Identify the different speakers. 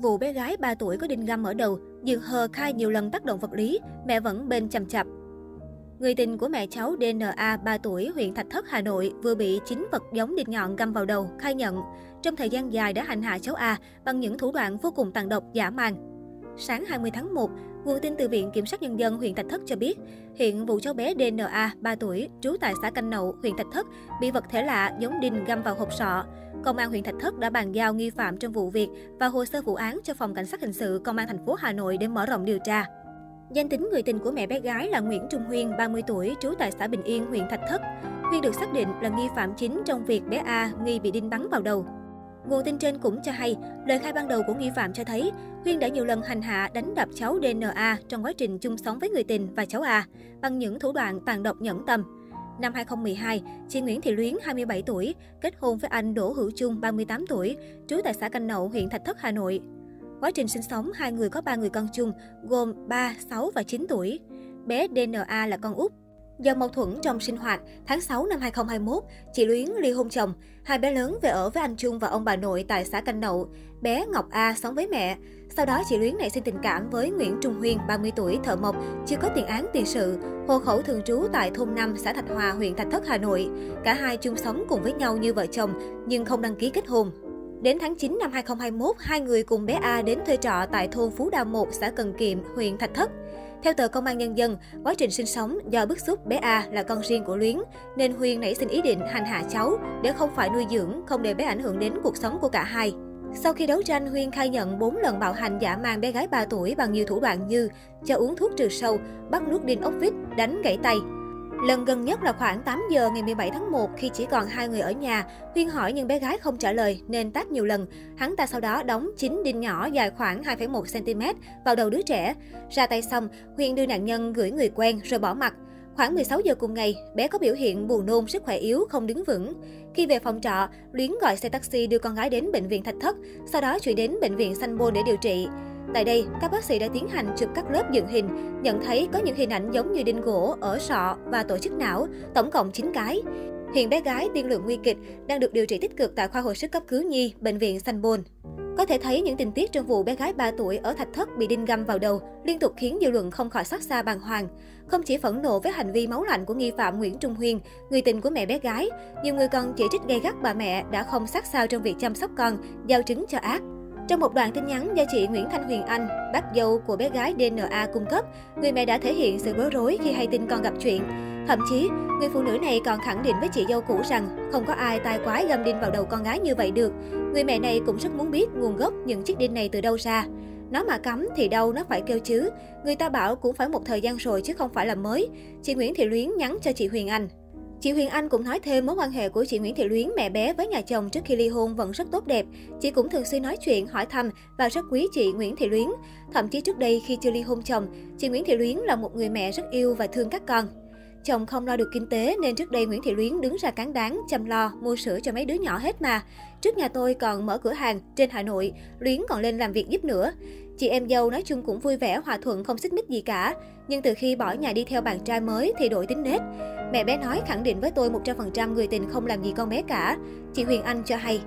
Speaker 1: Vụ bé gái 3 tuổi có đinh găm ở đầu, dường hờ khai nhiều lần tác động vật lý, mẹ vẫn bên chầm chập. Người tình của mẹ cháu DNA 3 tuổi huyện Thạch Thất, Hà Nội vừa bị chính vật giống đinh nhọn găm vào đầu, khai nhận trong thời gian dài đã hành hạ cháu A bằng những thủ đoạn vô cùng tàn độc, giả man. Sáng 20 tháng 1, nguồn tin từ Viện Kiểm sát Nhân dân huyện Thạch Thất cho biết, hiện vụ cháu bé DNA 3 tuổi, trú tại xã Canh Nậu, huyện Thạch Thất, bị vật thể lạ giống đinh găm vào hộp sọ. Công an huyện Thạch Thất đã bàn giao nghi phạm trong vụ việc và hồ sơ vụ án cho phòng cảnh sát hình sự Công an thành phố Hà Nội để mở rộng điều tra. Danh tính người tình của mẹ bé gái là Nguyễn Trung Huyên, 30 tuổi, trú tại xã Bình Yên, huyện Thạch Thất. Huyên được xác định là nghi phạm chính trong việc bé A nghi bị đinh bắn vào đầu. Nguồn tin trên cũng cho hay, lời khai ban đầu của nghi phạm cho thấy Huyên đã nhiều lần hành hạ đánh đập cháu DNA trong quá trình chung sống với người tình và cháu A bằng những thủ đoạn tàn độc nhẫn tâm. Năm 2012, chị Nguyễn Thị Luyến, 27 tuổi, kết hôn với anh Đỗ Hữu Trung, 38 tuổi, trú tại xã Canh Nậu, huyện Thạch Thất, Hà Nội. Quá trình sinh sống, hai người có ba người con chung, gồm 3, 6 và 9 tuổi. Bé DNA là con út. Do mâu thuẫn trong sinh hoạt, tháng 6 năm 2021, chị Luyến ly hôn chồng. Hai bé lớn về ở với anh Trung và ông bà nội tại xã Canh Nậu. Bé Ngọc A sống với mẹ. Sau đó, chị Luyến nảy sinh tình cảm với Nguyễn Trung Huyên, 30 tuổi, thợ mộc, chưa có tiền án tiền sự, hộ khẩu thường trú tại thôn 5, xã Thạch Hòa, huyện Thạch Thất, Hà Nội. Cả hai chung sống cùng với nhau như vợ chồng, nhưng không đăng ký kết hôn. Đến tháng 9 năm 2021, hai người cùng bé A đến thuê trọ tại thôn Phú Đa 1, xã Cần Kiệm, huyện Thạch Thất. Theo tờ Công an Nhân dân, quá trình sinh sống do bức xúc bé A là con riêng của Luyến, nên Huyên nảy sinh ý định hành hạ cháu để không phải nuôi dưỡng, không để bé ảnh hưởng đến cuộc sống của cả hai. Sau khi đấu tranh, Huyên khai nhận 4 lần bạo hành giả mang bé gái 3 tuổi bằng nhiều thủ đoạn như cho uống thuốc trừ sâu, bắt nuốt đinh ốc vít, đánh gãy tay. Lần gần nhất là khoảng 8 giờ ngày 17 tháng 1 khi chỉ còn hai người ở nhà, Huyên hỏi nhưng bé gái không trả lời nên tát nhiều lần. Hắn ta sau đó đóng 9 đinh nhỏ dài khoảng 2,1 cm vào đầu đứa trẻ. Ra tay xong, Huyên đưa nạn nhân gửi người quen rồi bỏ mặt. Khoảng 16 giờ cùng ngày, bé có biểu hiện buồn nôn, sức khỏe yếu, không đứng vững. Khi về phòng trọ, Luyến gọi xe taxi đưa con gái đến bệnh viện Thạch Thất, sau đó chuyển đến bệnh viện Sanh Bôn để điều trị. Tại đây, các bác sĩ đã tiến hành chụp các lớp dựng hình, nhận thấy có những hình ảnh giống như đinh gỗ ở sọ và tổ chức não, tổng cộng 9 cái. Hiện bé gái tiên lượng nguy kịch đang được điều trị tích cực tại khoa hồi sức cấp cứu nhi, bệnh viện Sanh Bôn. Có thể thấy những tình tiết trong vụ bé gái 3 tuổi ở Thạch Thất bị đinh găm vào đầu liên tục khiến dư luận không khỏi xót xa bàng hoàng. Không chỉ phẫn nộ với hành vi máu lạnh của nghi phạm Nguyễn Trung Huyên, người tình của mẹ bé gái, nhiều người còn chỉ trích gay gắt bà mẹ đã không sát sao trong việc chăm sóc con, giao trứng cho ác. Trong một đoạn tin nhắn do chị Nguyễn Thanh Huyền Anh, bác dâu của bé gái DNA cung cấp, người mẹ đã thể hiện sự bối rối khi hay tin con gặp chuyện. Thậm chí, người phụ nữ này còn khẳng định với chị dâu cũ rằng không có ai tai quái găm đinh vào đầu con gái như vậy được. Người mẹ này cũng rất muốn biết nguồn gốc những chiếc đinh này từ đâu ra. Nó mà cấm thì đâu nó phải kêu chứ. Người ta bảo cũng phải một thời gian rồi chứ không phải là mới. Chị Nguyễn Thị Luyến nhắn cho chị Huyền Anh. Chị Huyền Anh cũng nói thêm mối quan hệ của chị Nguyễn Thị Luyến mẹ bé với nhà chồng trước khi ly hôn vẫn rất tốt đẹp. Chị cũng thường xuyên nói chuyện, hỏi thăm và rất quý chị Nguyễn Thị Luyến. Thậm chí trước đây khi chưa ly hôn chồng, chị Nguyễn Thị Luyến là một người mẹ rất yêu và thương các con. Chồng không lo được kinh tế nên trước đây Nguyễn Thị Luyến đứng ra cán đáng, chăm lo, mua sữa cho mấy đứa nhỏ hết mà. Trước nhà tôi còn mở cửa hàng trên Hà Nội, Luyến còn lên làm việc giúp nữa. Chị em dâu nói chung cũng vui vẻ, hòa thuận, không xích mích gì cả. Nhưng từ khi bỏ nhà đi theo bạn trai mới thì đổi tính nết. Mẹ bé nói khẳng định với tôi 100% người tình không làm gì con bé cả. Chị Huyền Anh cho hay.